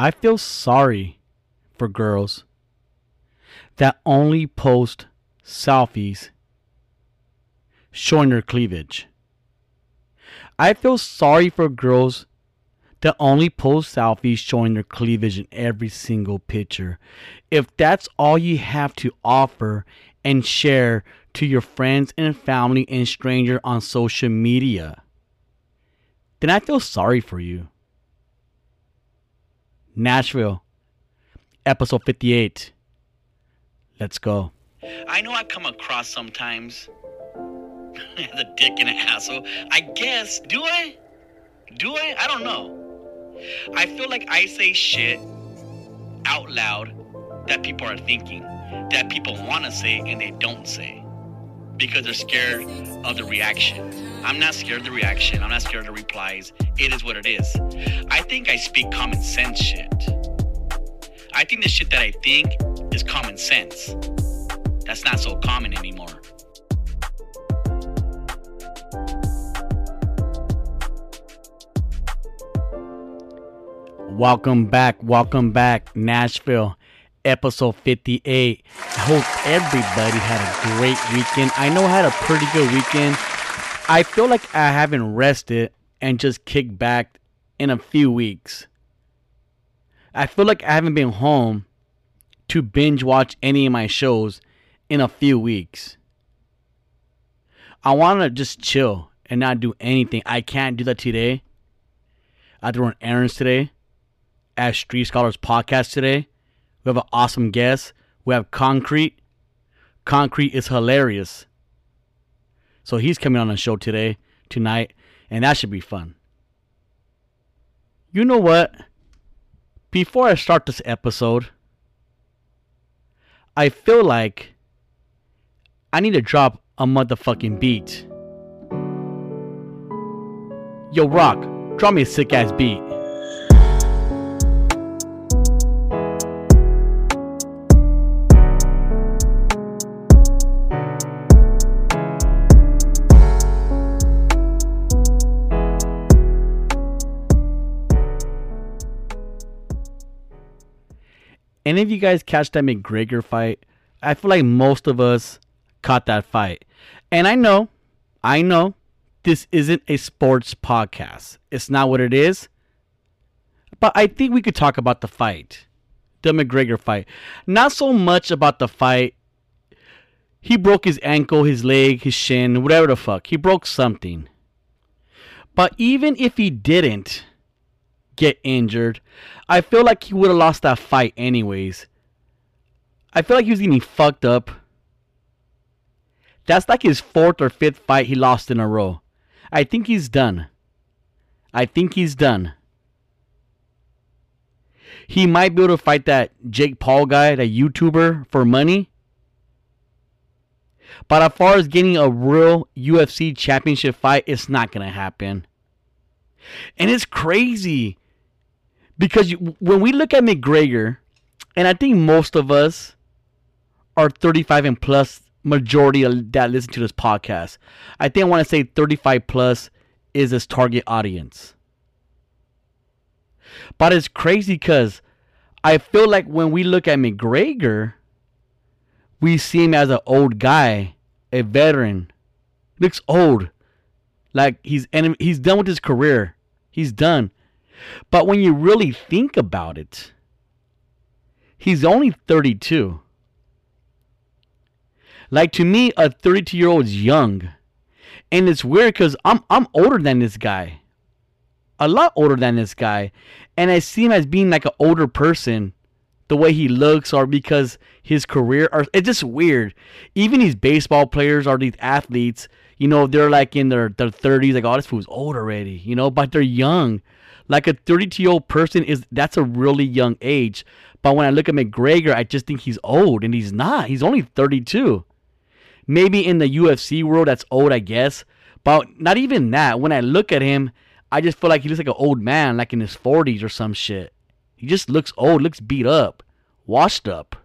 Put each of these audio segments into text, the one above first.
I feel sorry for girls that only post selfies showing their cleavage. I feel sorry for girls that only post selfies showing their cleavage in every single picture. If that's all you have to offer and share to your friends and family and stranger on social media, then I feel sorry for you. Nashville, episode 58. Let's go. I know I come across sometimes as a dick and an asshole. I guess. Do I? Do I? I don't know. I feel like I say shit out loud that people are thinking, that people want to say and they don't say because they're scared of the reaction. I'm not scared of the reaction. I'm not scared of the replies. It is what it is. I think I speak common sense shit. I think the shit that I think is common sense. That's not so common anymore. Welcome back, welcome back, Nashville, episode 58. I hope everybody had a great weekend. I know I had a pretty good weekend. I feel like I haven't rested and just kicked back in a few weeks. I feel like I haven't been home to binge watch any of my shows in a few weeks. I want to just chill and not do anything. I can't do that today. I had to run errands today. At Street Scholars podcast today. We have an awesome guest. We have Concrete. Concrete is hilarious. So he's coming on the show today, tonight, and that should be fun. You know what? Before I start this episode, I feel like I need to drop a motherfucking beat. Yo, Rock, drop me a sick ass beat. Any of you guys catch that McGregor fight? I feel like most of us caught that fight. And I know, I know, this isn't a sports podcast. It's not what it is. But I think we could talk about the fight, the McGregor fight. Not so much about the fight. He broke his ankle, his leg, his shin, whatever the fuck. He broke something. But even if he didn't get injured, I feel like he would have lost that fight anyways. I feel like he was getting fucked up. That's like his fourth or fifth fight he lost in a row. I think he's done. I think he's done. He might be able to fight that Jake Paul guy, that YouTuber, for money. But as far as getting a real UFC championship fight, it's not going to happen. And it's crazy because when we look at McGregor, and I think most of us are 35 and plus majority that listen to this podcast. I think I want to say 35 plus is his target audience. But it's crazy because I feel like when we look at McGregor, we see him as an old guy, a veteran. Looks old, like he's and he's done with his career. He's done. But when you really think about it, he's only 32. Like to me, a 32 year old is young. And it's weird because I'm I'm older than this guy. A lot older than this guy. And I see him as being like an older person. The way he looks or because his career or it's just weird. Even these baseball players or these athletes, you know, they're like in their, their 30s, like, oh, this fool's old already, you know, but they're young. Like a 32 year old person is that's a really young age. But when I look at McGregor, I just think he's old, and he's not. He's only 32. Maybe in the UFC world, that's old, I guess. But not even that. When I look at him, I just feel like he looks like an old man, like in his 40s or some shit. He just looks old, looks beat up, washed up.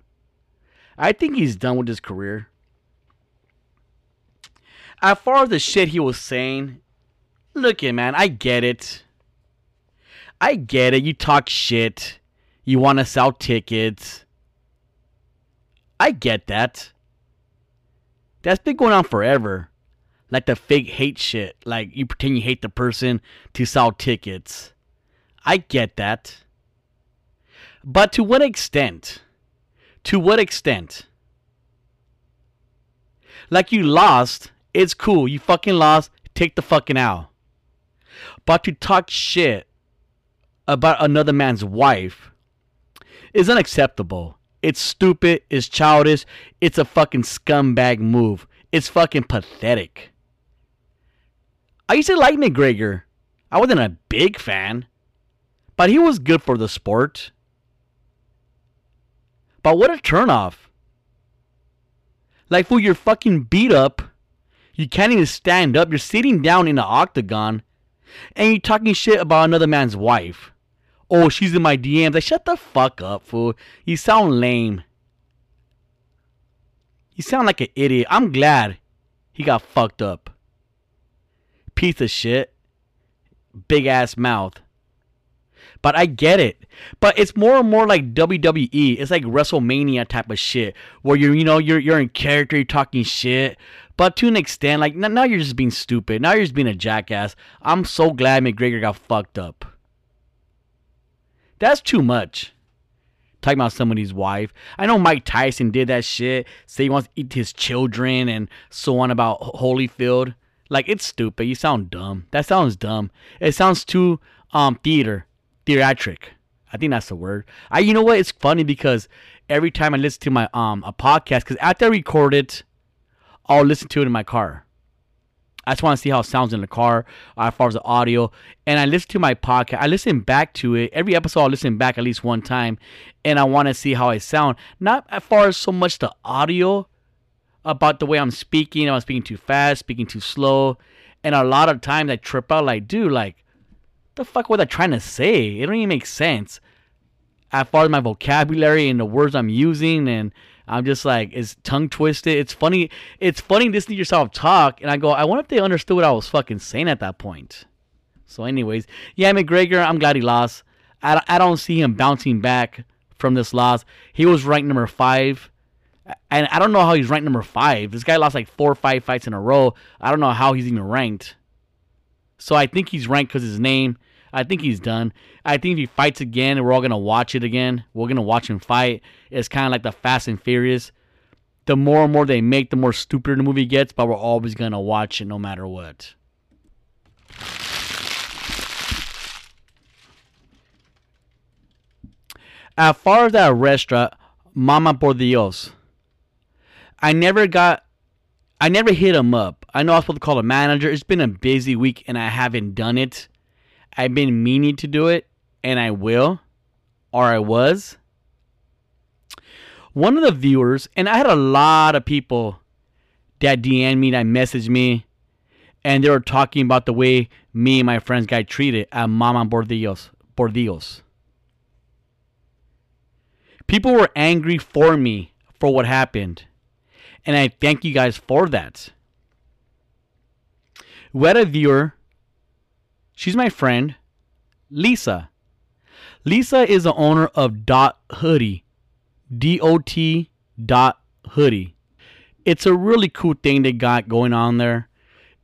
I think he's done with his career. As far as the shit he was saying, look it, man, I get it. I get it. You talk shit. You want to sell tickets. I get that. That's been going on forever. Like the fake hate shit. Like you pretend you hate the person to sell tickets. I get that. But to what extent? To what extent? Like you lost, it's cool. You fucking lost, take the fucking out. But to talk shit about another man's wife is unacceptable. It's stupid, it's childish, it's a fucking scumbag move. It's fucking pathetic. I used to like McGregor. I wasn't a big fan, but he was good for the sport. But what a turnoff. Like, fool, you're fucking beat up. You can't even stand up. You're sitting down in the octagon and you're talking shit about another man's wife. Oh, she's in my DMs. Like, shut the fuck up, fool. You sound lame. You sound like an idiot. I'm glad he got fucked up. Piece of shit. Big ass mouth. But I get it. But it's more and more like WWE. It's like WrestleMania type of shit where you're, you know, you're you're in character, you're talking shit. But to an extent, like now you're just being stupid. Now you're just being a jackass. I'm so glad McGregor got fucked up. That's too much. Talking about somebody's wife. I know Mike Tyson did that shit. Say he wants to eat his children and so on about Holyfield. Like it's stupid. You sound dumb. That sounds dumb. It sounds too um theater theatric. I think that's the word. I you know what? It's funny because every time I listen to my um a podcast, because after I record it, I'll listen to it in my car. I just want to see how it sounds in the car uh, as far as the audio. And I listen to my podcast. I listen back to it. Every episode, I listen back at least one time. And I want to see how I sound. Not as far as so much the audio, about the way I'm speaking. I'm speaking too fast, speaking too slow. And a lot of times I trip out like, dude, like, the fuck was I trying to say? It don't even make sense. As far as my vocabulary and the words I'm using, and I'm just like, it's tongue twisted. It's funny. It's funny listening to yourself talk, and I go, I wonder if they understood what I was fucking saying at that point. So, anyways, yeah, McGregor, I'm glad he lost. I, I don't see him bouncing back from this loss. He was ranked number five. And I don't know how he's ranked number five. This guy lost like four or five fights in a row. I don't know how he's even ranked. So I think he's ranked because his name. I think he's done. I think if he fights again, we're all gonna watch it again. We're gonna watch him fight. It's kind of like the Fast and Furious. The more and more they make, the more stupider the movie gets. But we're always gonna watch it no matter what. As far as that restaurant, Mama por Dios, I never got I never hit him up. I know I was supposed to call a manager. It's been a busy week and I haven't done it. I've been meaning to do it and I will, or I was. One of the viewers, and I had a lot of people that DM me, that messaged me, and they were talking about the way me and my friends got treated at Mama Bordillos. Bordillos. People were angry for me for what happened. And I thank you guys for that. We had a viewer. She's my friend, Lisa. Lisa is the owner of Dot Hoodie. D O T dot hoodie. It's a really cool thing they got going on there.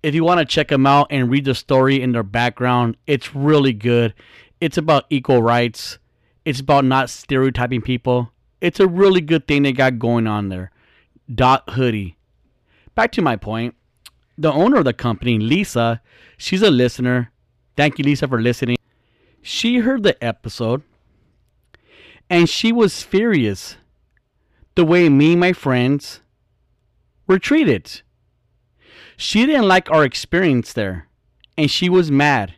If you want to check them out and read the story in their background, it's really good. It's about equal rights. It's about not stereotyping people. It's a really good thing they got going on there dot hoodie. Back to my point. The owner of the company, Lisa, she's a listener. Thank you, Lisa, for listening. She heard the episode and she was furious the way me and my friends were treated. She didn't like our experience there and she was mad.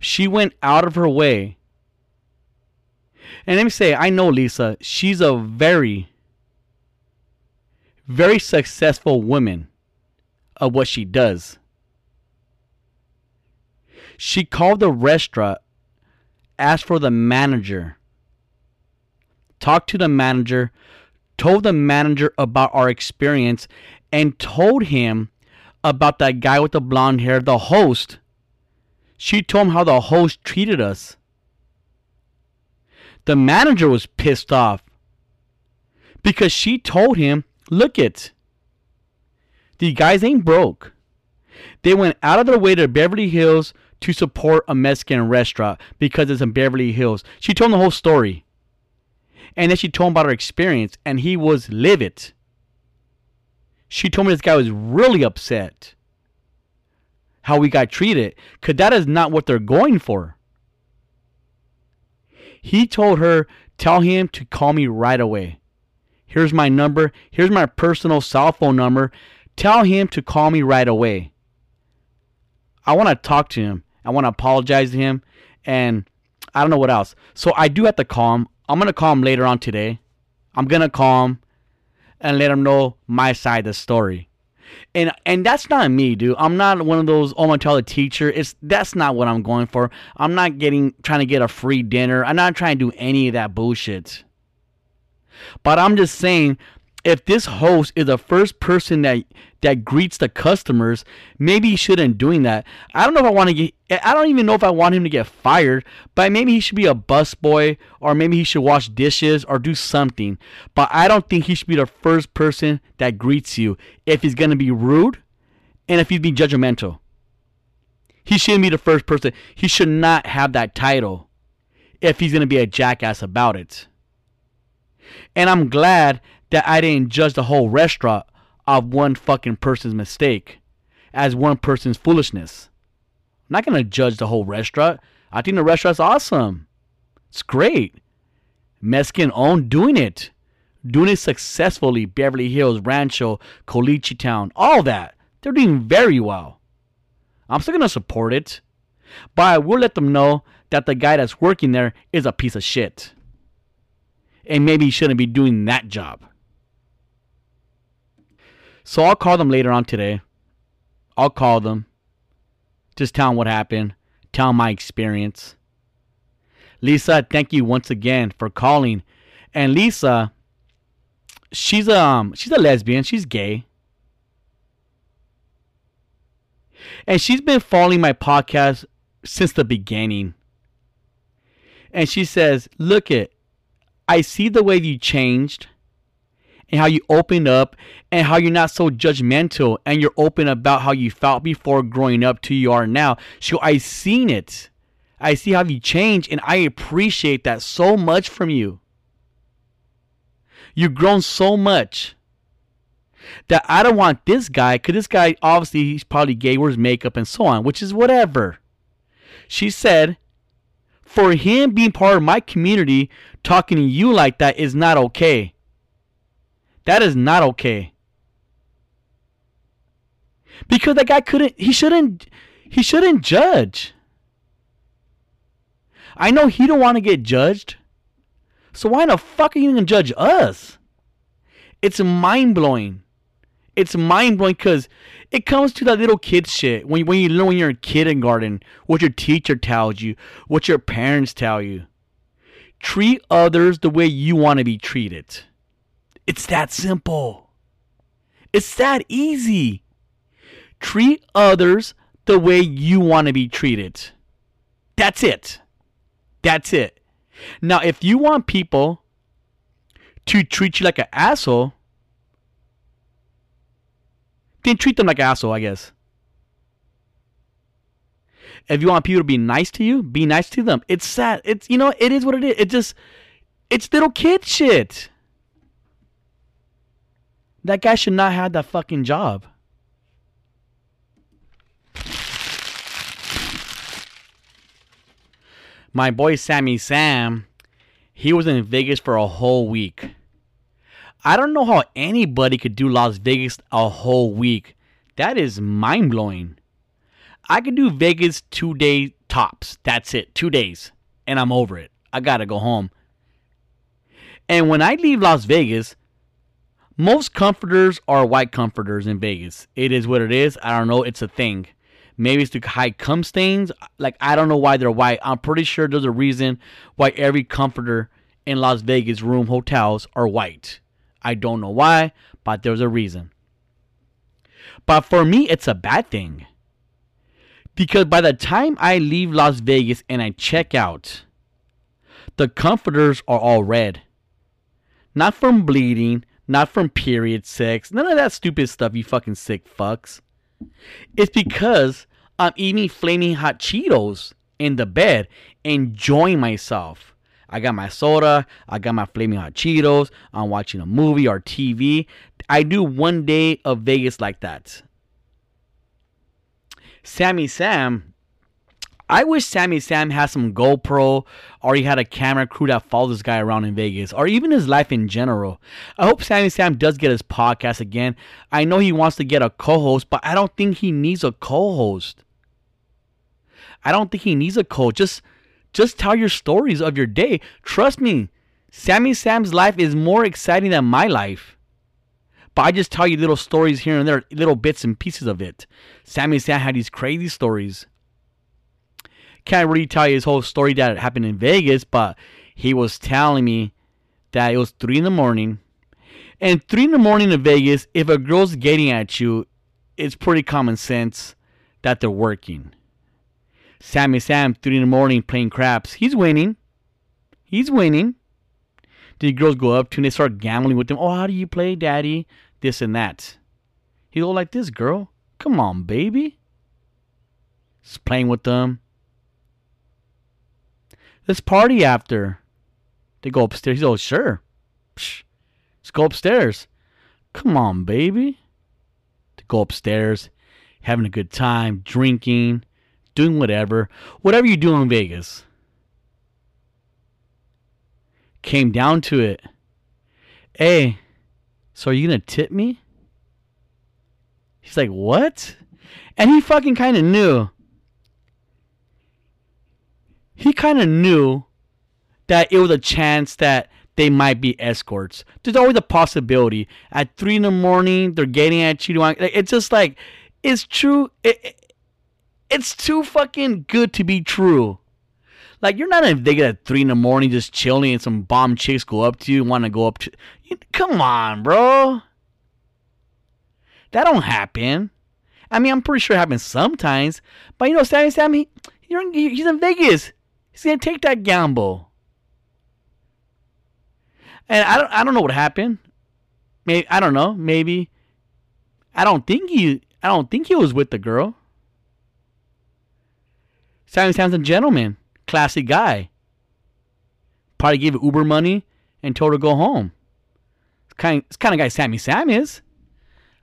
She went out of her way. And let me say, I know Lisa. She's a very, very successful woman of what she does. She called the restaurant, asked for the manager, talked to the manager, told the manager about our experience, and told him about that guy with the blonde hair, the host. She told him how the host treated us. The manager was pissed off because she told him, look it, these guys ain't broke. They went out of their way to Beverly Hills to support a Mexican restaurant because it's in Beverly Hills. She told him the whole story. And then she told him about her experience, and he was livid. She told me this guy was really upset how we got treated because that is not what they're going for. He told her, Tell him to call me right away. Here's my number. Here's my personal cell phone number. Tell him to call me right away. I want to talk to him. I want to apologize to him. And I don't know what else. So I do have to call him. I'm to call him later on today. I'm to call him and let him know my side of the story. And and that's not me, dude. I'm not one of those. Oh, I'm gonna tell the teacher. It's that's not what I'm going for. I'm not getting trying to get a free dinner. I'm not trying to do any of that bullshit. But I'm just saying if this host is the first person that that greets the customers, maybe he shouldn't doing that. I don't know if I want to get I don't even know if I want him to get fired, but maybe he should be a busboy or maybe he should wash dishes or do something. But I don't think he should be the first person that greets you if he's to be rude and if he's being judgmental. He shouldn't be the first person. He should not have that title if he's to be a jackass about it. And I'm glad that I didn't judge the whole restaurant of one fucking person's mistake as one person's foolishness. I'm not to judge the whole restaurant. I think the restaurant's awesome. It's great. Mexican owned, doing it. Doing it successfully. Beverly Hills, Rancho, Caliche Town, all that. They're doing very well. I'm still to support it. But I will let them know that the guy that's working there is a piece of shit. And maybe he shouldn't be doing that job. So I'll call them later on today. I'll call them. Just tell them what happened. Tell them my experience. Lisa, thank you once again for calling. And Lisa, she's um she's a lesbian. She's gay. And she's been following my podcast since the beginning. And she says, "Look it, I see the way you changed and how you open up and how you're not so judgmental and you're open about how you felt before growing up to you are now. So I seen it. I see how you change and I appreciate that so much from you. You've grown so much that I don't want this guy, because this guy obviously he's probably gay, wears makeup and so on, which is whatever. She said, for him being part of my community, talking to you like that is not okay. That is not okay. Because that guy couldn't he shouldn't he shouldn't judge. I know he don't want to get judged. So why the fuck are you gonna judge us? It's mind blowing. It's mind blowing because it comes to that little kid shit. When, when you learn when you're in kindergarten, what your teacher tells you, what your parents tell you. Treat others the way you want to be treated. It's that simple. It's that easy. Treat others the way you want to be treated. That's it. That's it. Now, if you want people to treat you like an asshole, then treat them like an asshole, I guess. If you want people to be nice to you, be nice to them. It's sad. It's you know, it is what it is. It just it's little kid shit. That guy should not have that fucking job. My boy Sammy Sam, he was in Vegas for a whole week. I don't know how anybody could do Las Vegas a whole week. That is mind blowing. I could do Vegas two days Tops. That's it. Two days. And I'm over it. I got to go home. And when I leave Las Vegas, most comforters are white comforters in Vegas. It is what it is. I don't know. It's a thing. Maybe it's to hide cum stains. Like, I don't know why they're white. I'm pretty sure there's a reason why every comforter in Las Vegas room hotels are white. I don't know why, but there's a reason. But for me, it's a bad thing. Because by the time I leave Las Vegas and I check out, the comforters are all red. Not from bleeding, not from period sex, none of that stupid stuff, you fucking sick fucks. It's because I'm eating flaming hot Cheetos in the bed, enjoying myself. I got my soda, I got my flaming hot Cheetos, I'm watching a movie or TV. I do one day of Vegas like that. Sammy Sam, I wish Sammy Sam had some GoPro or he had a camera crew that followed this guy around in Vegas or even his life in general. I hope Sammy Sam does get his podcast again. I know he wants to get a co host, but I don't think he needs a co host. I don't think he needs a co Just just tell your stories of your day. Trust me, Sammy Sam's life is more exciting than my life. But I just tell you little stories here and there, little bits and pieces of it. Sammy Sam had these crazy stories. Can't really tell you his whole story that happened in Vegas, but he was telling me that it was three in the morning. And three in the morning in Vegas, if a girl's getting at you, it's pretty common sense that they're working. Sammy Sam, three in the morning, playing craps. He's winning. He's winning. The girls go up to and they start gambling with him. Oh, how do you play, daddy? this and that. He go like this, girl. Come on, baby. Just playing with them. Let's party after. They go upstairs. He's all sure. Psh, let's go upstairs. Come on, baby. To go upstairs, having a good time, drinking, doing whatever. Whatever you do in Vegas. Came down to it. Hey, so are you gonna tip me? He's like, What? And he fucking kinda knew. He kinda knew that it was a chance that they might be escorts. There's always a possibility. At three in the morning, they're getting at you. It's just like, it's true. It, it's too fucking good to be true. Like you're not in Vegas at three in the morning just chilling and some bomb chicks go up to you want to go up to. Come on, bro. That don't happen. I mean, I'm pretty sure it happens sometimes, but you know, Sammy, Sammy, in, he's in Vegas. He's gonna take that gamble. And I don't, I don't know what happened. Maybe I don't know. Maybe I don't think he, I don't think he was with the girl. Sammy Sam's a gentleman classy guy. Probably gave Uber money and told her to go home. It's kind, it's kind of guy Sammy Sam is.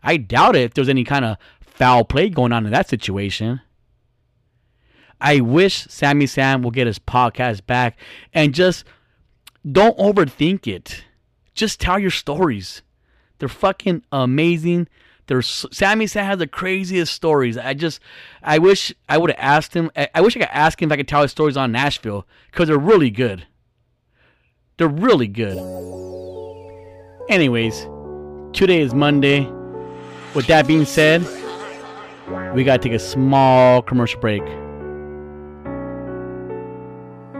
I doubt it if there's any kind of foul play going on in that situation. I wish Sammy Sam will get his podcast back and just don't overthink it. Just tell your stories. They're fucking amazing. There's Sammy Sam has the craziest stories. I just, I wish I would have asked him. I wish I could ask him if I could tell his stories on Nashville because they're really good. They're really good. Anyways, today is Monday. With that being said, we gotta take a small commercial break.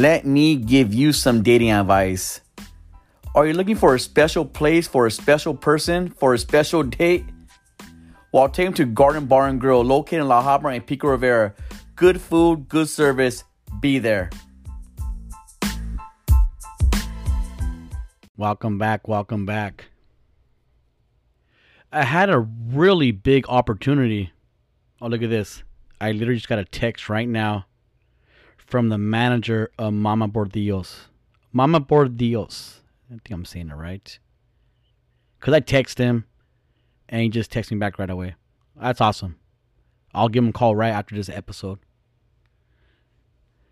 Let me give you some dating advice. Are you looking for a special place for a special person for a special date? Well, take them to Garden Bar and Grill, located in La Habra and Pico Rivera. Good food, good service. Be there. Welcome back. Welcome back. I had a really big opportunity. Oh, look at this. I literally just got a text right now from the manager of Mama Bordios. Mama Bordios. I think I'm saying it right. Cause I text him, and he just texts me back right away. That's awesome. I'll give him a call right after this episode.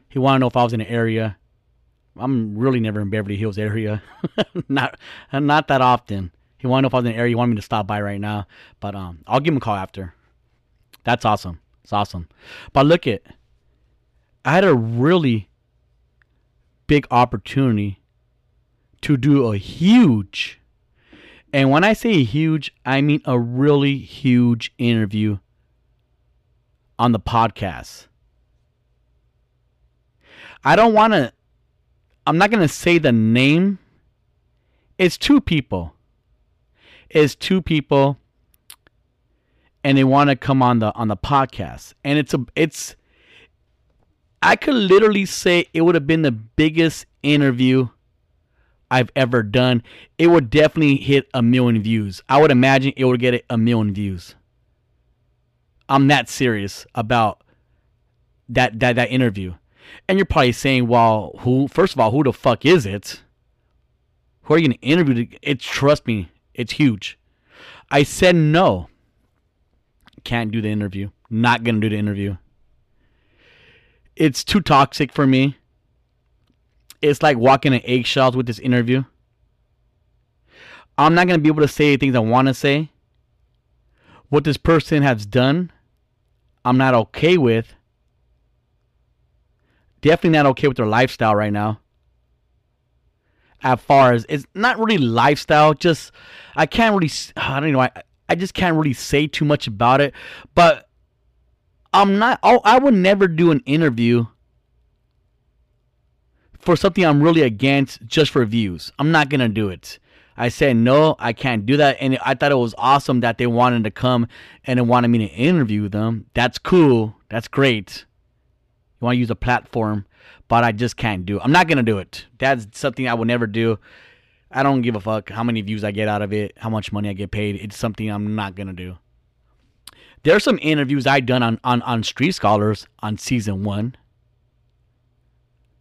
He wanted to know if I was in the area. I'm really never in Beverly Hills area. not not that often. He wanted to know if I was in the area. He wanted me to stop by right now. But um I'll give him a call after. That's awesome. It's awesome. But look it. I had a really big opportunity to do a huge and when I say huge, I mean a really huge interview on the podcast. I don't want to, I'm not going to say the name. It's two people. It's two people and they want to come on the on the podcast. And it's a it's I could literally say it would have been the biggest interview I've ever done. It would definitely hit a million views. I would imagine it would get a million views. I'm that serious about that that that interview. And you're probably saying, well, who first of all, who the fuck is it? Who are you gonna interview? It's trust me, it's huge. I said no. Can't do the interview. Not gonna do the interview. It's too toxic for me. It's like walking on eggshells with this interview. I'm not gonna be able to say things I want to say. What this person has done, I'm not okay with. Definitely not okay with their lifestyle right now. As far as it's not really lifestyle, just I can't really. I don't know. I I just can't really say too much about it. But I'm not. I, I would never do an interview for something I'm really against just for views. I'm not gonna do it. I said no, I can't do that, and I thought it was awesome that they wanted to come and they wanted me to interview them. That's cool. That's great. You want to use a platform, but I just can't do. It. I'm not gonna do it. That's something I would never do. I don't give a fuck how many views I get out of it, how much money I get paid. It's something I'm not gonna do. There's some interviews I done on, on, on Street Scholars on season one.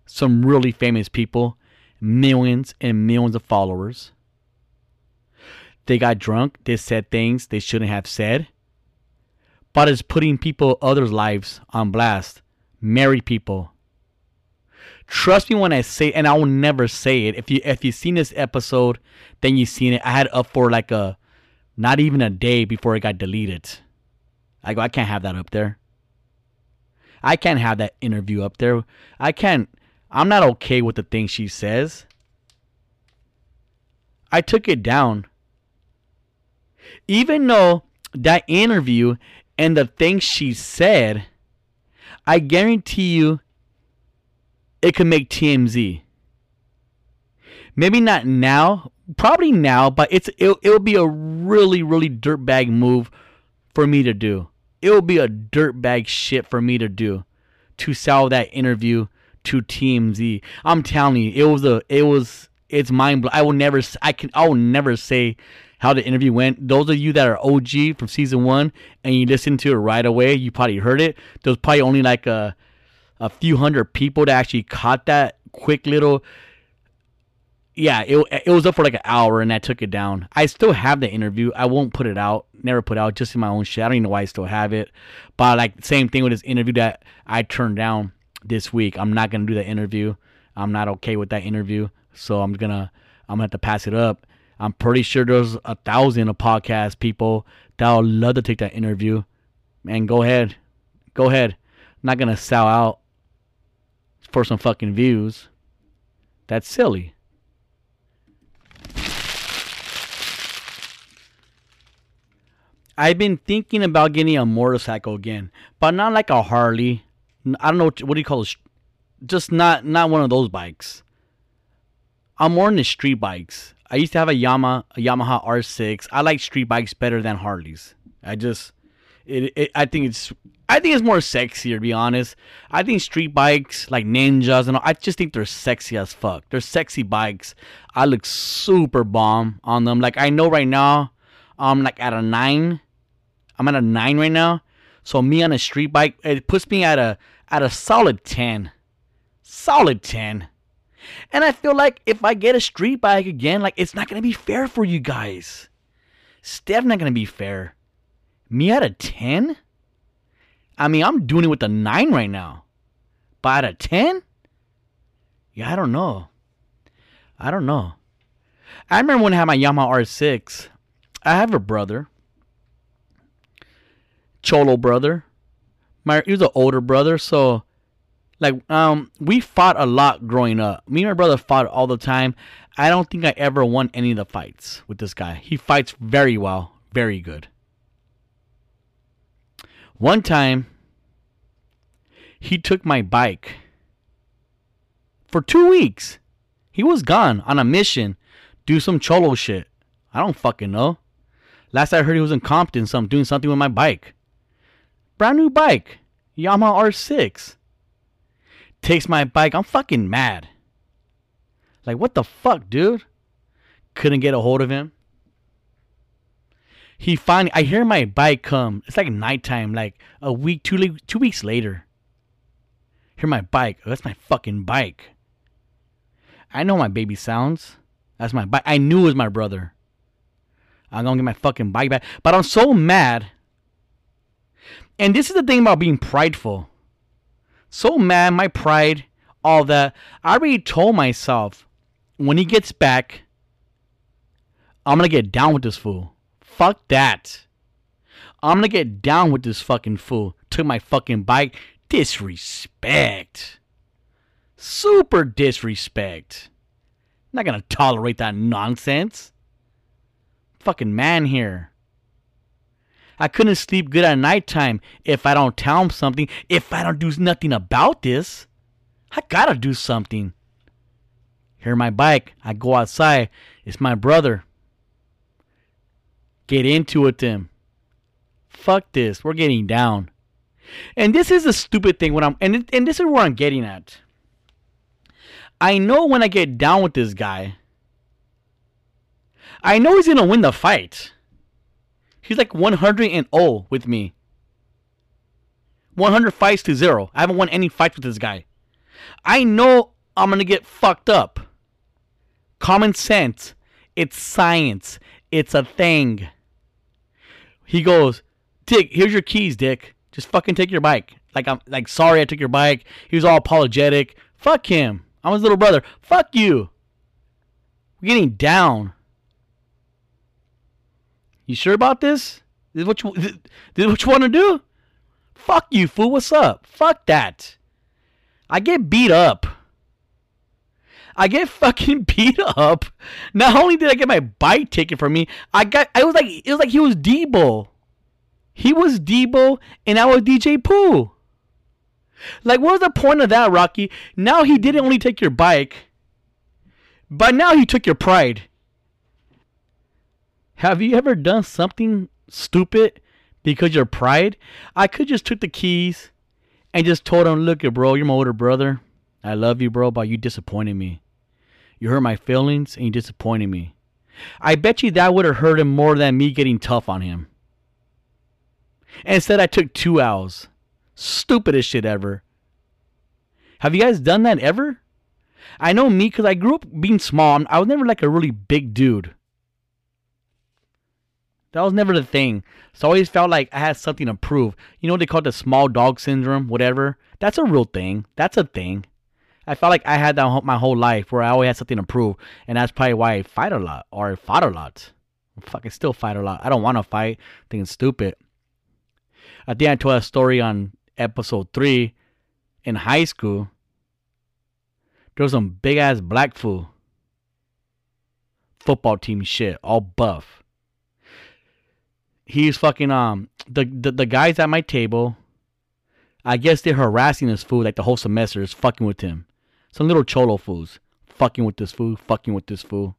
Some really famous people, millions and millions of followers. They got drunk, they said things they shouldn't have said. But it's putting people others' lives on blast. Married people, Trust me when I say, and I will never say it. If you if you've seen this episode, then you've seen it. I had it up for like a, not even a day before it got deleted. I go, I can't have that up there. I can't have that interview up there. I can't. I'm not okay with the things she says. I took it down. Even though that interview and the things she said, I guarantee you it could make TMZ. Maybe not now, probably now, but it's it, it'll be a really really dirtbag move for me to do. It'll be a dirtbag shit for me to do to sell that interview to TMZ. I'm telling you, it was a it was it's mind blowing. I will never I can I will never say how the interview went. Those of you that are OG from season one and you listen to it right away, you probably heard it. There's probably only like a a few hundred people that actually caught that quick little yeah, it, it was up for like an hour and I took it down. I still have the interview. I won't put it out. Never put out just in my own shit. I don't even know why I still have it. But like same thing with this interview that I turned down this week. I'm not gonna do that interview. I'm not okay with that interview. So I'm gonna I'm gonna have to pass it up. I'm pretty sure there's a thousand of podcast people that'll love to take that interview. Man, go ahead. Go ahead. I'm not gonna sell out for some fucking views. That's silly. I've been thinking about getting a motorcycle again, but not like a Harley. I don't know what, what do you call it. Just not not one of those bikes. I'm more into street bikes. I used to have a Yamaha a Yamaha R6. I like street bikes better than Harleys. I just it, it I think it's I think it's more sexier to be honest. I think street bikes like ninjas and all, I just think they're sexy as fuck. They're sexy bikes. I look super bomb on them. Like I know right now, I'm like at a nine. I'm at a nine right now. So me on a street bike, it puts me at a at a solid ten. Solid 10. And I feel like if I get a street bike again, like it's not gonna be fair for you guys. Definitely not gonna be fair. Me at a 10? I mean, I'm doing it with a 9 right now. But at a 10? Yeah, I don't know. I don't know. I remember when I had my Yamaha R6. I have a brother. Cholo brother. My he was an older brother, so like um we fought a lot growing up. Me and my brother fought all the time. I don't think I ever won any of the fights with this guy. He fights very well, very good. One time he took my bike for 2 weeks. He was gone on a mission, do some cholo shit. I don't fucking know. Last I heard he was in Compton, so I'm doing something with my bike. Brand new bike, Yamaha R6 takes my bike. I'm fucking mad. Like, what the fuck, dude? Couldn't get a hold of him. He finally, I hear my bike come. It's like nighttime, like a week, two, two weeks later. Hear my bike. Oh, that's my fucking bike. I know my baby sounds. That's my bike. I knew it was my brother. I'm gonna get my fucking bike back. But I'm so mad. And this is the thing about being prideful so mad, my pride, all that. I already told myself when he gets back, I'm gonna get down with this fool. Fuck that. I'm gonna get down with this fucking fool. Took my fucking bike. Disrespect. Super disrespect. Not gonna tolerate that nonsense. Fucking man here. I couldn't sleep good at nighttime if I don't tell him something, if I don't do nothing about this. I gotta do something. Here my bike. I go outside. It's my brother. Get into it, Tim. Fuck this. We're getting down. And this is a stupid thing when I'm and and this is where I'm getting at. I know when I get down with this guy, I know he's gonna win the fight. He's like 100 and 0 with me. 100 fights to 0. I haven't won any fights with this guy. I know I'm to get fucked up. Common sense. It's science. It's a thing. He goes, Dick, here's your keys, Dick. Just fucking take your bike. Like I'm like sorry I took your bike. He was all apologetic. Fuck him. I'm his little brother. Fuck you. We're getting down. You sure about this? This is what you, this is what you want to do? Fuck you, fool. What's up? Fuck that. I get beat up. I get fucking beat up. Not only did I get my bike taken from me, I got I was like it was like he was Debo. He was Debo and I was DJ Pooh. Like what was the point of that, Rocky? Now he didn't only take your bike, but now he took your pride. Have you ever done something stupid because your pride? I could just took the keys and just told him, "Look, bro, you're my older brother. I love you, bro, but you disappointed me. You hurt my feelings and you disappointed me." I bet you that would have hurt him more than me getting tough on him. And instead, I took two hours. Stupidest shit ever. Have you guys done that ever? I know me because I grew up being small. I was never like a really big dude. That was never the thing. So I always felt like I had something to prove. You know what they call the small dog syndrome, whatever? That's a real thing. That's a thing. I felt like I had that my whole life where I always had something to prove. And that's probably why I fight a lot or I fought a lot. I still fight a lot. I don't want to fight. I think it's stupid. I think I told a story on episode 3 in high school. There was some big ass black fool. Football team shit, all buff he's fucking um the, the the guys at my table. I guess they're harassing this fool like the whole semester is fucking with him. Some little cholo fools fucking with this fool, fucking with this fool.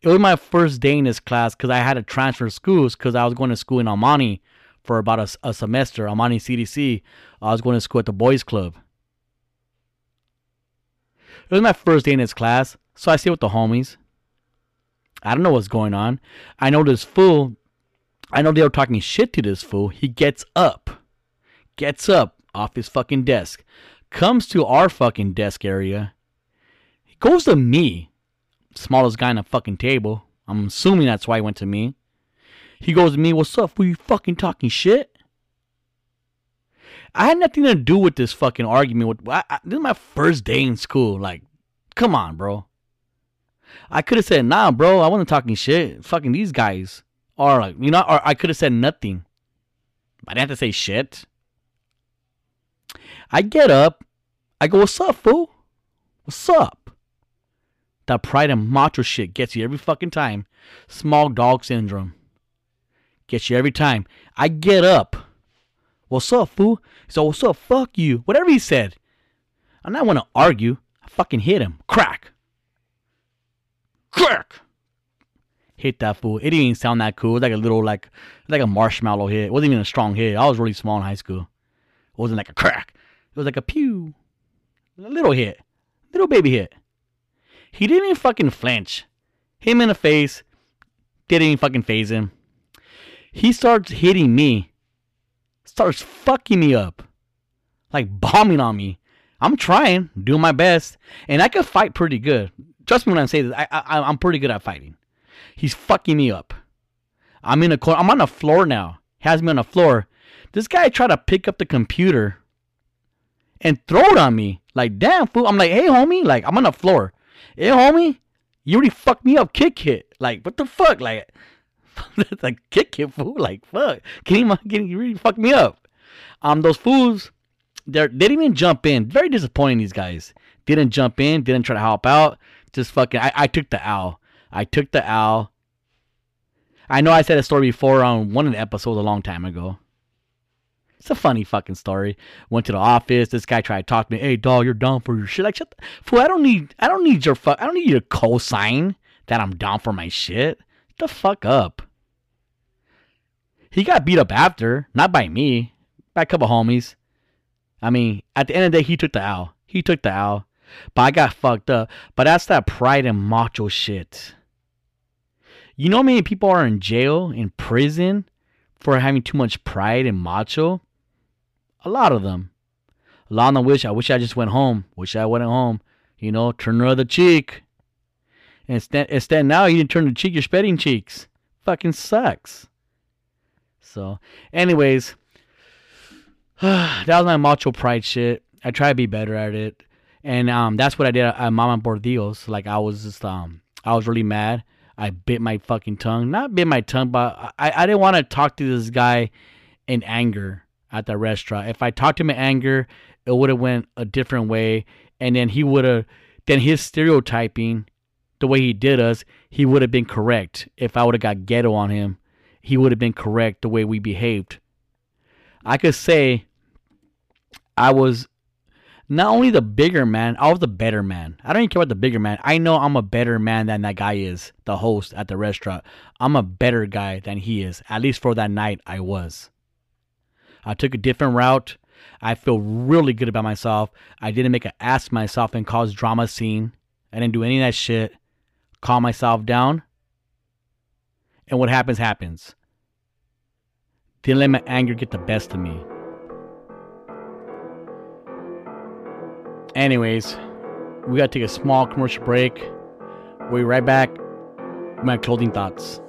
It was my first day in this class because I had to transfer schools because I was going to school in Monte for about a, a semester. Monte CDC. I was going to school at the boys' club. It was my first day in this class, so I sit with the homies. I don't know what's going on. I know this fool I know they were talking shit to this fool. He gets up, gets up off his fucking desk, comes to our fucking desk area. He goes to me, smallest guy on the fucking table. I'm assuming that's why he went to me. He goes to me, What's up? Were you fucking talking shit? I had nothing to do with this fucking argument. With I, I, this is my first day in school. Like, come on, bro. I could have said, Nah, bro. I wasn't talking shit. Fucking these guys are like, you know, or I could have said nothing. I didn't have to say shit. I get up. I go, What's up, fool? What's up? That pride and macho shit gets you every fucking time. Small dog syndrome. Gets you every time. I get up. What's up, fool? So what's up? Fuck you. Whatever he said. I'm not want to argue. I fucking hit him. Crack. Crack. Hit that fool. It didn't even sound that cool. It was like a little like like a marshmallow hit. It wasn't even a strong hit. I was really small in high school. It wasn't like a crack. It was like a pew. A little hit. Little baby hit. He didn't even fucking flinch. Hit Him in the face. Didn't even fucking faze him. He starts hitting me. Starts fucking me up. Like bombing on me. I'm trying, doing my best, and I can fight pretty good. Trust me when I say this. I, I I'm pretty good at fighting. He's fucking me up. I'm in a corner. I'm on the floor now. Has me on the floor. This guy tried to pick up the computer and throw it on me. Like, damn, fool. I'm like, hey, homie. Like, I'm on the floor. Hey, homie, you already fucked me up. Kick hit. Like, what the fuck? Like, like kick hit, fool. Like, fuck. Can you, can you really fuck me up? Um, those fools, they're, they didn't even jump in. Very disappointing, these guys. Didn't jump in. Didn't try to help out. Just fucking, I, I took the owl. I took the owl. I know I said a story before on one of the episodes a long time ago. It's a funny fucking story. Went to the office. This guy tried to talk to me. Hey, dog, you're down for your shit. Like, shut the fool. I don't need. I don't need your fuck. I don't need you to co-sign that I'm down for my shit. The fuck up. He got beat up after, not by me, by a couple homies. I mean, at the end of the day, he took the L. He took the L. But I got fucked up. But that's that pride and macho shit. You know how many people are in jail, in prison, for having too much pride and macho? A lot of them. A lot of them wish, I wish I just went home. Wish I went home. You know, turn the other cheek. Instead, instead now you didn't turn the cheek, you're spreading cheeks. Fucking sucks. So, anyways, that was my macho pride shit. I try to be better at it, and um, that's what I did at Mama Bordillos. Like I was just um, I was really mad. I bit my fucking tongue. Not bit my tongue, but I, I didn't want to talk to this guy in anger at the restaurant. If I talked to him in anger, it would have went a different way, and then he would have, then his stereotyping, the way he did us, he would have been correct. If I would have got ghetto on him, he would have been correct the way we behaved. I could say I was not only the bigger man, I was the better man. I don't even care about the bigger man. I know I'm a better man than that guy is, the host at the restaurant. I'm a better guy than he is. At least for that night, I was. I took a different route. I feel really good about myself. I didn't make an ass myself and cause drama scene. I didn't do any of that shit. Calm myself down. And what happens, happens. Didn't let my anger get the best of me. Anyways, we gotta take a small commercial break. We'll be right back. My clothing thoughts.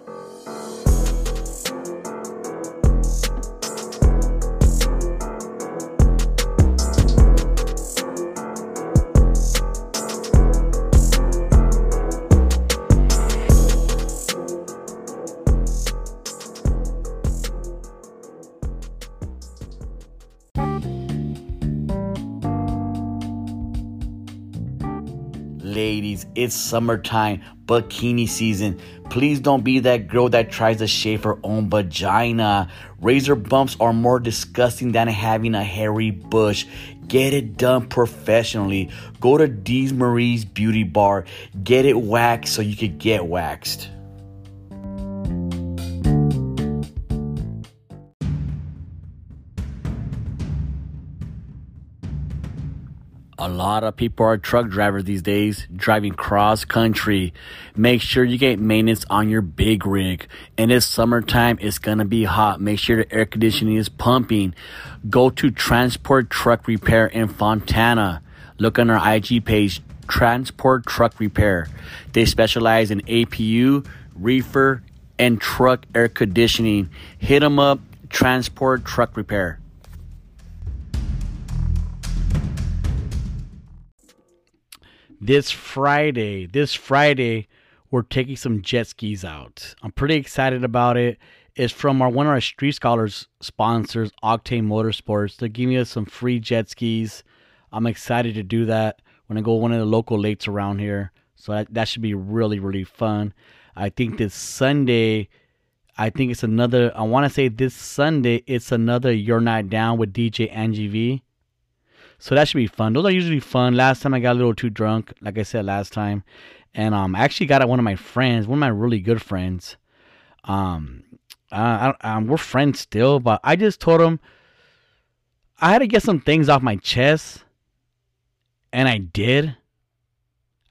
It's summertime, bikini season. Please don't be that girl that tries to shave her own vagina. Razor bumps are more disgusting than having a hairy bush. Get it done professionally. Go to Dee's Marie's Beauty Bar. Get it waxed so you could get waxed. A lot of people are truck drivers these days, driving cross country. Make sure you get maintenance on your big rig. And it's summertime, it's gonna be hot. Make sure the air conditioning is pumping. Go to Transport Truck Repair in Fontana. Look on our IG page, Transport Truck Repair. They specialize in APU, reefer, and truck air conditioning. Hit them up, Transport Truck Repair. This Friday, this Friday, we're taking some jet skis out. I'm pretty excited about it. It's from our one of our Street Scholars sponsors, Octane Motorsports. They're giving us some free jet skis. I'm excited to do that when I go one of the local lakes around here. So that, that should be really, really fun. I think this Sunday, I think it's another, I want to say this Sunday, it's another You're Not Down with DJ Angie V. So that should be fun. Those are usually fun. Last time I got a little too drunk, like I said last time, and um, I actually got at one of my friends, one of my really good friends. Um, uh, I, um, we're friends still, but I just told him I had to get some things off my chest, and I did.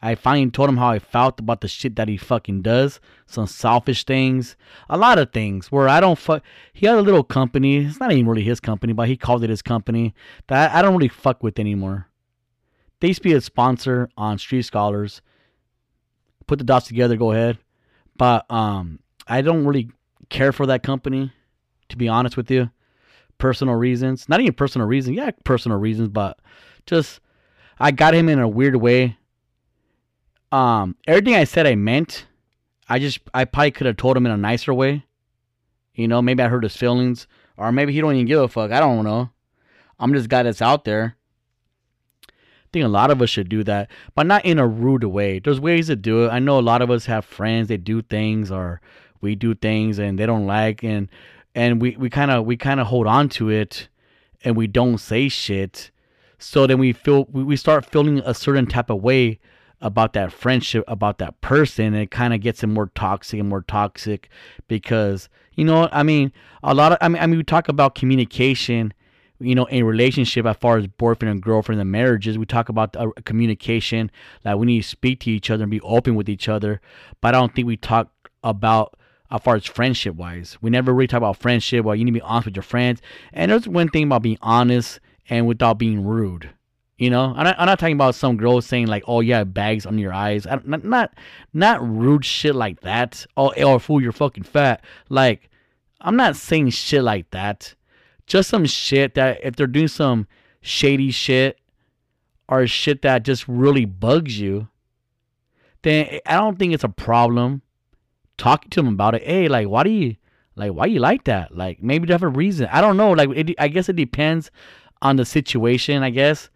I finally told him how I felt about the shit that he fucking does. Some selfish things. A lot of things where I don't fuck. He had a little company. It's not even really his company, but he called it his company that I don't really fuck with anymore. They used to be a sponsor on Street Scholars. Put the dots together, go ahead. But um, I don't really care for that company, to be honest with you. Personal reasons. Not even personal reasons. Yeah, personal reasons, but just I got him in a weird way um, everything I said I meant. I just I probably could have told him in a nicer way. You know, maybe I hurt his feelings, or maybe he don't even give a fuck. I don't know. I'm just guy that's out there. I think a lot of us should do that, but not in a rude way. There's ways to do it. I know a lot of us have friends. They do things, or we do things, and they don't like, and and we we kind of we kind of hold on to it, and we don't say shit. So then we feel we start feeling a certain type of way about that friendship, about that person, it kind of gets it more toxic and more toxic because you know, I mean, a lot of I mean, I mean, we talk about communication, you know, in relationship as far as boyfriend and girlfriend and marriages. We talk about uh, communication, like we need to speak to each other and be open with each other. But I don't think we talk about as far as friendship wise. We never really talk about friendship. Well, you need to be honest with your friends. And there's one thing about being honest and without being rude. You know, I'm not, I'm not talking about some girl saying like, "Oh yeah, bags under your eyes." I, not not not rude shit like that. Oh, eh, oh, fool, you're fucking fat. Like, I'm not saying shit like that. Just some shit that if they're doing some shady shit or shit that just really bugs you, then I don't think it's a problem talking to them about it. Hey, like, why do you like why you like that? Like, maybe they have a reason. I don't know. Like, it, I guess it depends on the situation. I guess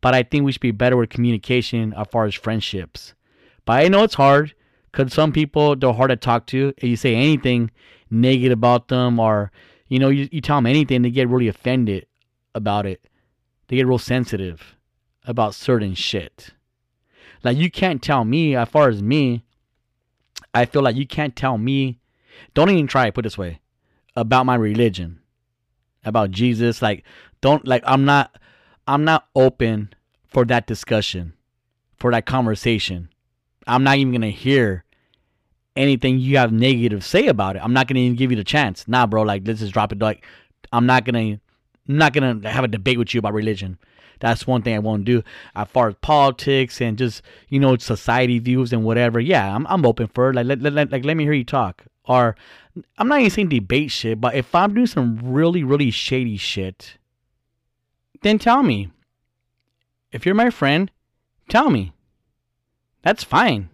but I think we should be better with communication as far as friendships. But I know it's hard because some people they're hard to talk to. If you say anything negative about them or you know you, you tell them anything, they get really offended about it. They get real sensitive about certain shit. Like you can't tell me, as far as me, I feel like you can't tell me. Don't even try. Put this way, about my religion, about Jesus. Like don't like I'm not. I'm not open for that discussion, for that conversation. I'm not even gonna hear anything you have negative say about it. I'm not gonna even give you the chance. Nah, bro, like let's just drop it. Like I'm not gonna I'm not gonna have a debate with you about religion. That's one thing I won't do. As far as politics and just you know society views and whatever, yeah, I'm I'm open for it. Like let, let, like let me hear you talk. Or I'm not even saying debate shit, but if I'm doing some really really shady shit, then tell me. If you're my friend, tell me. That's fine.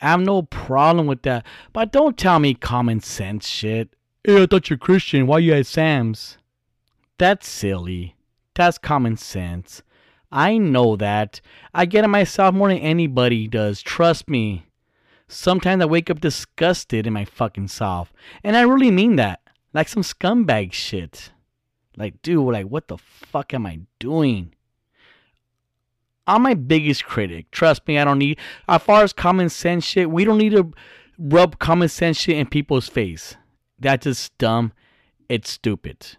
I have no problem with that. But don't tell me common sense shit. Hey, I thought you're Christian. Why you at Sam's? That's silly. That's common sense. I know that. I get it myself more than anybody does. Trust me. Sometimes I wake up disgusted in my fucking self. And I really mean that. Like some scumbag shit. Like, dude, like, what the fuck am I doing? I'm my biggest critic. Trust me, I don't need. As far as common sense shit, we don't need to rub common sense shit in people's face. That's just dumb. It's stupid.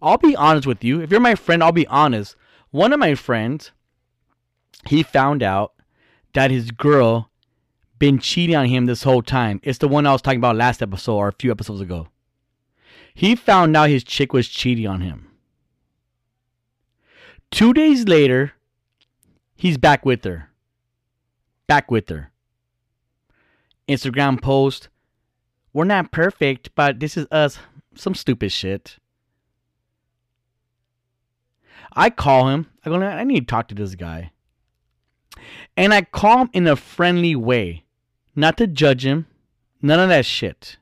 I'll be honest with you. If you're my friend, I'll be honest. One of my friends, he found out that his girl been cheating on him this whole time. It's the one I was talking about last episode or a few episodes ago. He found out his chick was cheating on him. Two days later, he's back with her. Back with her. Instagram post. We're not perfect, but this is us. Some stupid shit. I call him. I go, I need to talk to this guy. And I call him in a friendly way. Not to judge him. None of that shit.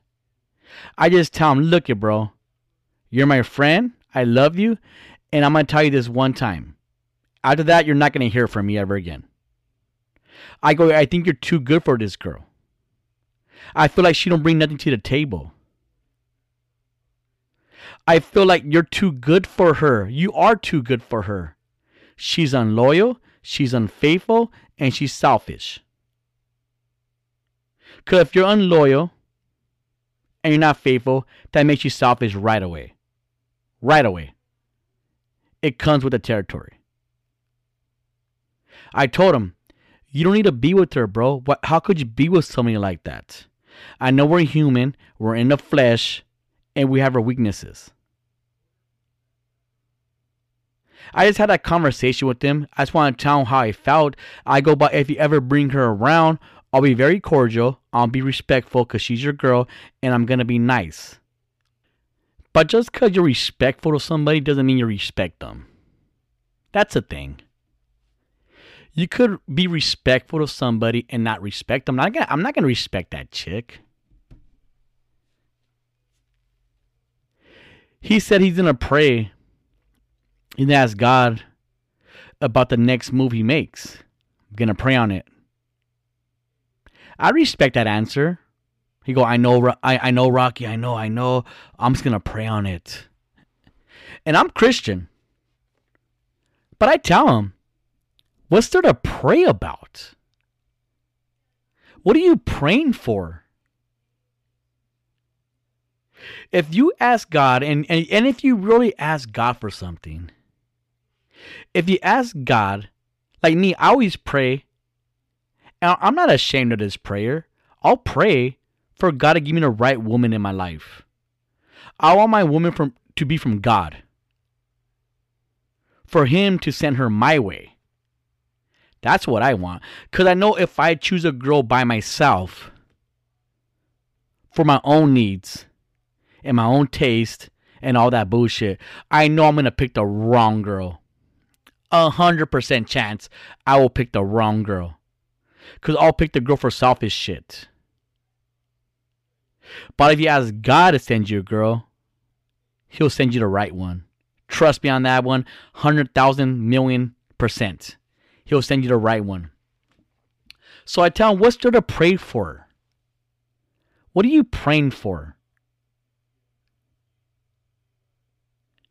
I just tell him, look it, bro. You're my friend. I love you. And I'm going to tell you this one time. After that, you're not going to hear from me ever again. I go, I think you're too good for this girl. I feel like she don't bring nothing to the table. I feel like you're too good for her. You are too good for her. She's unloyal, she's unfaithful, and she's selfish. Because if you're unloyal and you're not faithful, that makes you selfish right away. Right away. It comes with the territory. I told him, you don't need to be with her, bro. What, how could you be with somebody like that? I know we're human, we're in the flesh, and we have our weaknesses. I just had that conversation with him. I just want to tell him how I felt. I go, but if you ever bring her around, I'll be very cordial. I'll be respectful because she's your girl, and I'm going to be nice. But just because you're respectful to somebody doesn't mean you respect them. That's a thing. You could be respectful to somebody and not respect them. I'm not gonna, I'm not gonna respect that chick. He said he's gonna pray and ask God about the next move he makes. I'm gonna pray on it. I respect that answer. He go, I know, I, I know, Rocky, I know, I know. I'm just gonna pray on it. And I'm Christian, but I tell him, what's there to pray about? What are you praying for? If you ask God, and, and, and if you really ask God for something, if you ask God, like me, I always pray, and I'm not ashamed of this prayer. I'll pray for God to give me the right woman in my life. I want my woman from to be from God. For him to send her my way. That's what I want. Because I know if I choose a girl by myself for my own needs and my own taste and all that bullshit, I know I'm to pick the wrong girl. A hundred percent chance I will pick the wrong girl. Because I'll pick the girl for selfish shit. But if you ask God to send you a girl, He'll send you the right one. Trust me on that one, 100,000 million percent. He'll send you the right one. So I tell him, what's there to pray for? What are you praying for?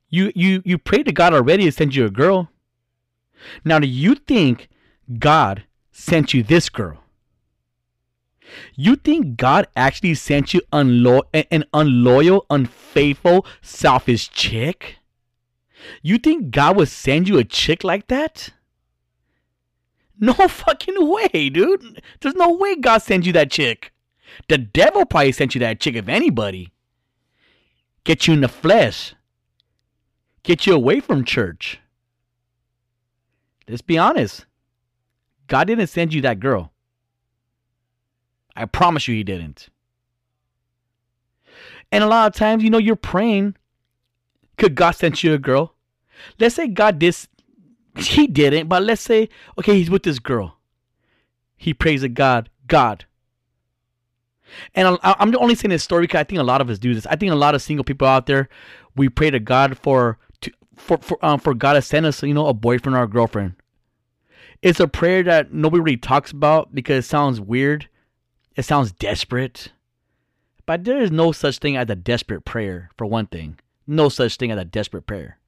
You you you pray to God already to send you a girl. Now do you think God sent you this girl? You think God actually sent you unlo- an unloyal, unfaithful, selfish chick? You think God would send you a chick like that? No fucking way, dude. There's no way God sent you that chick. The devil probably sent you that chick, if anybody. Get you in the flesh. Get you away from church. Let's be honest. God didn't send you that girl. I promise you he didn't. And a lot of times, you know, you're praying. Could God send you a girl? Let's say God did. He didn't, but let's say, okay, he's with this girl. He prays to God. God. And I'm only saying this story because I think a lot of us do this. I think a lot of single people out there, we pray to God for to, for for um, for God to send us, you know, a boyfriend or a girlfriend. It's a prayer that nobody really talks about because it sounds weird. It sounds desperate. But there is no such thing as a desperate prayer, for one thing. No such thing as a desperate prayer.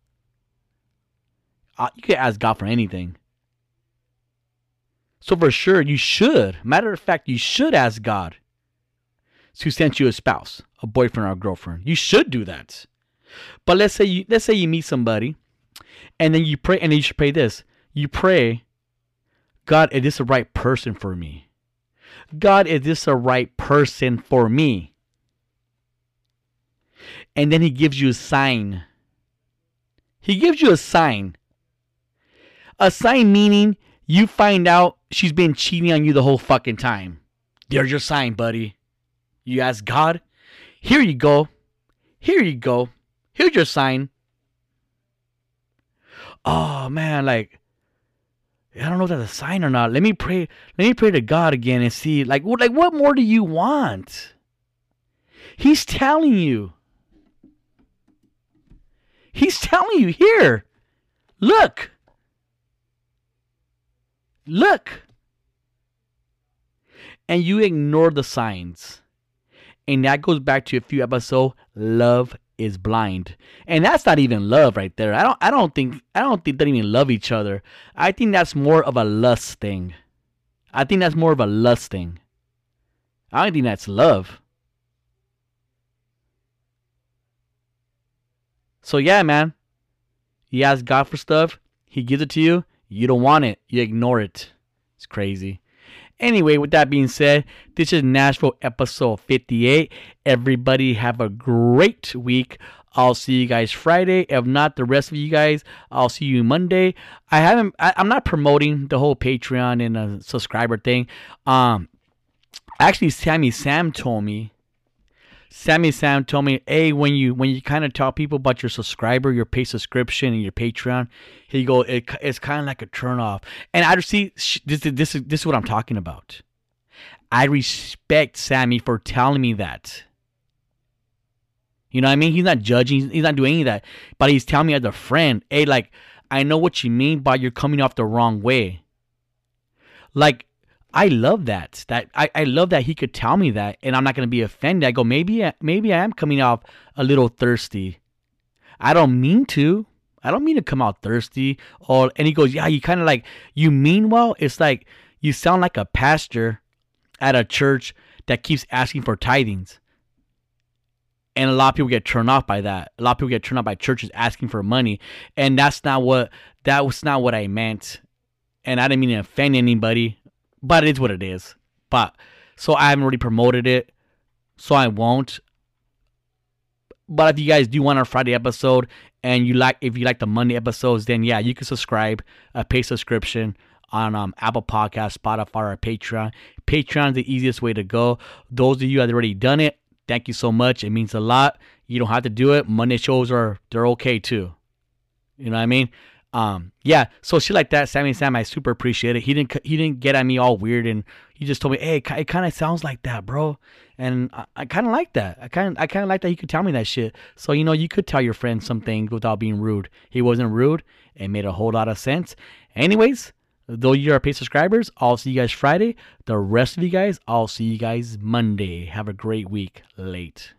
Uh, you can ask God for anything. So for sure, you should. Matter of fact, you should ask God to send you a spouse, a boyfriend or a girlfriend. You should do that. But let's say you let's say you meet somebody And then you pray, and then you should pray this. You pray, God, is this the right person for me? God, is this the right person for me? And then he gives you a sign. He gives you a sign. A sign meaning you find out she's been cheating on you the whole fucking time. There's your sign, buddy. You ask God, here you go. Here you go. Here's your sign. Oh man, like I don't know if that's a sign or not. Let me pray. Let me pray to God again and see. Like, what, like, what more do you want? He's telling you. He's telling you here. Look. Look. And you ignore the signs. And that goes back to a few episodes. Love is blind. And that's not even love right there. I don't I don't think I don't think they even love each other. I think that's more of a lust thing. I think that's more of a lust thing. I don't think that's love. So yeah, man. You ask God for stuff, He gives it to you. You don't want it. You ignore it. It's crazy. Anyway, with that being said, this is Nashville episode 58. Everybody have a great week. I'll see you guys Friday. If not, the rest of you guys, I'll see you Monday. I haven't. I, am not promoting the whole Patreon and a subscriber thing. Um, actually, Sammy Sam told me Sammy Sam told me, hey, when you when you kind of tell people about your subscriber, your pay subscription, and your Patreon, he go, it, it's kind of like a turn off. And I see this this is this is what I'm talking about. I respect Sammy for telling me that. You know what I mean? He's not judging. He's not doing any of that. But he's telling me as a friend, hey, like, I know what you mean, but you're coming off the wrong way. Like, I love that. That I, I love that he could tell me that, and I'm not gonna be offended. I go, maybe maybe I am coming off a little thirsty. I don't mean to. I don't mean to come out thirsty. Or and he goes, yeah, you kind of like you mean well. It's like you sound like a pastor at a church that keeps asking for tithings. And a lot of people get turned off by that. A lot of people get turned off by churches asking for money, and that's not what that was not what I meant. And I didn't mean to offend anybody but it's what it is. But so I haven't really promoted it, so I won't. But if you guys do want our Friday episode and you like, if you like the Monday episodes, then yeah, you can subscribe a pay subscription on um, Apple Podcast, Spotify, or Patreon. Patreon is the easiest way to go. Those of you that have already done it, thank you so much. It means a lot. You don't have to do it. Monday shows are they're okay too. You know what I mean? Um, yeah, so shit like that, Sammy Sam, I super appreciate it. He didn't he didn't get at me all weird, and he just told me, "Hey, it kind of sounds like that, bro," and I, I kind of like that. I kind I kind of like that he could tell me that shit. So you know, you could tell your friend some things without being rude. He wasn't rude. It made a whole lot of sense. Anyways, though you are paid subscribers, I'll see you guys Friday. The rest of you guys, I'll see you guys Monday. Have a great week. Late.